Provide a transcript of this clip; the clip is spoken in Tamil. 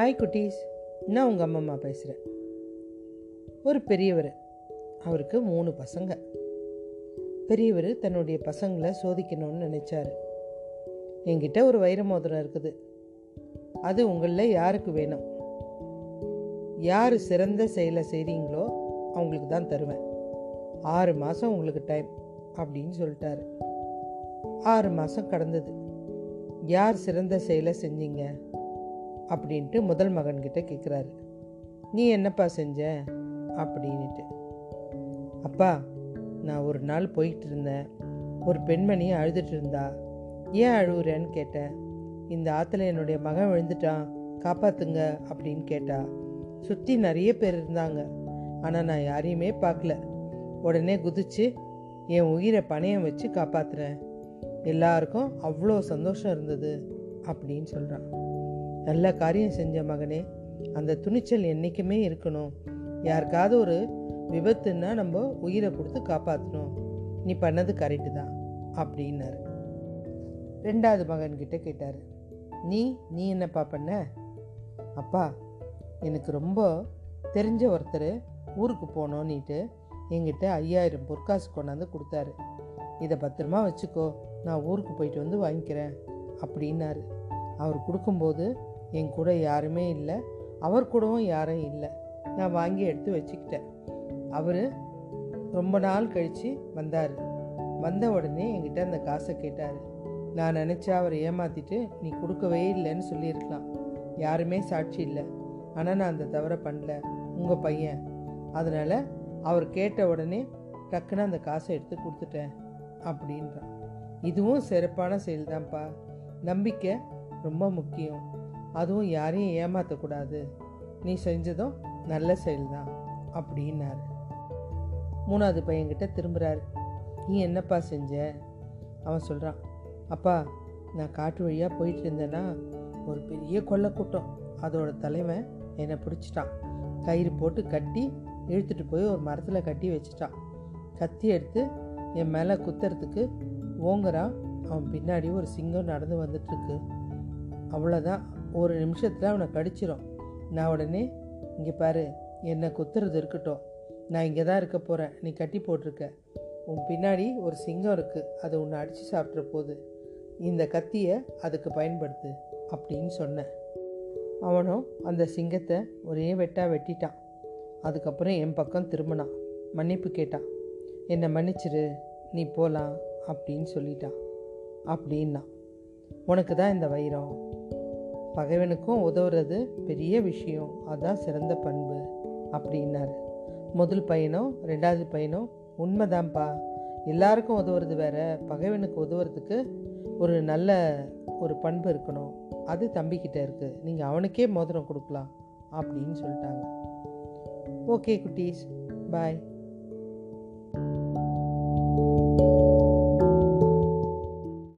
ஹாய் குட்டீஸ் நான் உங்கள் அம்மா பேசுகிறேன் ஒரு பெரியவர் அவருக்கு மூணு பசங்க. பெரியவர் தன்னுடைய பசங்களை சோதிக்கணும்னு நினச்சாரு. என்கிட்ட ஒரு வைர மோதிரம் இருக்குது. அது உங்களில் யாருக்கு வேணும்? யார் சிறந்த செயலை செய்கிறீங்களோ அவங்களுக்கு தான் தருவேன். ஆறு மாதம் உங்களுக்கு டைம் அப்படின்னு சொல்லிட்டாரு. ஆறு மாதம் கடந்தது. யார் சிறந்த செயலை செஞ்சீங்க? அப்படின்ட்டு முதல் மகன்கிட்ட கேட்குறாரு நீ என்னப்பா செஞ்ச? அப்படின்ட்டு அப்பா நான் ஒரு நாள் போயிட்டு இருந்தேன் ஒரு பெண்மணி அழுதுட்டு இருந்தா ஏன் அழுகுறேன்னு கேட்டேன். இந்த ஆற்றுல என்னுடைய மகன் விழுந்துட்டான். காப்பாத்துங்க. அப்படின்னு கேட்டா. சுற்றி நிறைய பேர் இருந்தாங்க. ஆனால் நான் யாரையுமே பார்க்கல. உடனே குதிச்சு என் உயிரை பணையம் வச்சு காப்பாத்துறேன். எல்லாருக்கும் அவ்வளோ சந்தோஷம் இருந்தது. அப்படின்னு சொல்கிறான் நல்ல காரியம் செஞ்ச மகனே அந்த துணிச்சல் என்றைக்குமே இருக்கணும். யாருக்காவது ஒரு விபத்துன்னா நம்ம உயிரை கொடுத்து காப்பாற்றணும் நீ பண்ணது கரெக்டு தான் அப்படின்னாரு. ரெண்டாவது மகன்கிட்ட கேட்டார் நீ நீ என்னப்பா பண்ண? அப்பா எனக்கு ரொம்ப தெரிஞ்ச ஒருத்தர் ஊருக்கு போனோன்னிட்டு என்கிட்ட ஐயாயிரம் பொற்காசு கொண்டாந்து கொடுத்தாரு. இதை பத்திரமா வச்சுக்கோ நான் ஊருக்கு போயிட்டு வந்து வாங்கிக்கிறேன் அப்படின்னாரு. அவர் கொடுக்கும்போது என் கூட யாருமே இல்லை. அவர் கூடவும் யாரும் இல்லை. நான் வாங்கி எடுத்து வச்சுக்கிட்டேன். அவர் ரொம்ப நாள் கழித்து வந்தார். வந்த உடனே என்கிட்ட அந்த காசை கேட்டார். நான் நினச்சா அவரை ஏமாற்றிட்டு நீ கொடுக்கவே இல்லைன்னு சொல்லியிருக்கலாம். யாருமே சாட்சி இல்லை. ஆனால் நான் அந்த தவறை பண்ணல. உங்கள் பையன். அதனால் அவர் கேட்ட உடனே டக்குன்னு அந்த காசை எடுத்து கொடுத்துட்டேன். அப்படின்றான். இதுவும் சிறப்பான செயல் தான்ப்பா நம்பிக்கை ரொம்ப முக்கியம். அதுவும் யாரையும் ஏமாற்றக்கூடாது நீ செஞ்சதும் நல்ல செயல் தான் அப்படின்னாரு. மூணாவது பையன்கிட்ட திரும்புகிறாரு நீ என்னப்பா செஞ்ச? அவன் சொல்கிறான் அப்பா நான் காட்டு வழியாக போயிட்டு இருந்தேன்னா ஒரு பெரிய கொள்ளை கூட்டம் அதோட தலைவன் என்னை பிடிச்சிட்டான். கயிறு போட்டு கட்டி இழுத்துட்டு போய் ஒரு மரத்தில் கட்டி வச்சுட்டான். கத்தி எடுத்து என் மேலே குத்துறதுக்கு ஓங்குறான். அவன் பின்னாடி ஒரு சிங்கம் நடந்து வந்துட்டுருக்கு அவ்வளோதான் ஒரு நிமிஷத்தில் அவனை கடிச்சிரும். நான் உடனே இங்கே பாரு என்னை குத்துறது இருக்கட்டும். நான் இங்கே தான் இருக்க போகிறேன் நீ கட்டி போட்டிருக்க. உன் பின்னாடி ஒரு சிங்கம் இருக்குது அது உன்னை அடித்து சாப்பிட்ற போது இந்த கத்தியை அதுக்கு பயன்படுத்து அப்படின்னு சொன்னேன் அவனும் அந்த சிங்கத்தை ஒரே வெட்டாக வெட்டிட்டான். அதுக்கப்புறம் என் பக்கம் திரும்பினான். மன்னிப்பு கேட்டான். என்னை மன்னிச்சிரு. நீ போகலாம் அப்படின்னு சொல்லிட்டான். அப்படின்னா உனக்கு தான் இந்த வைரம். பகைவனுக்கும் உதவுறது பெரிய விஷயம். அதுதான் சிறந்த பண்பு அப்படின்னாரு. முதல் பையனும் ரெண்டாவது பையனும் உண்மைதான்ப்பா எல்லாருக்கும் உதவுறது வேற. பகைவனுக்கு உதவுறதுக்கு ஒரு நல்ல ஒரு பண்பு இருக்கணும். அது தம்பிக்கிட்ட இருக்குது நீங்கள் அவனுக்கே மோதிரம் கொடுக்கலாம் அப்படின்னு சொல்லிட்டாங்க. ஓகே குட்டீஸ். பாய்.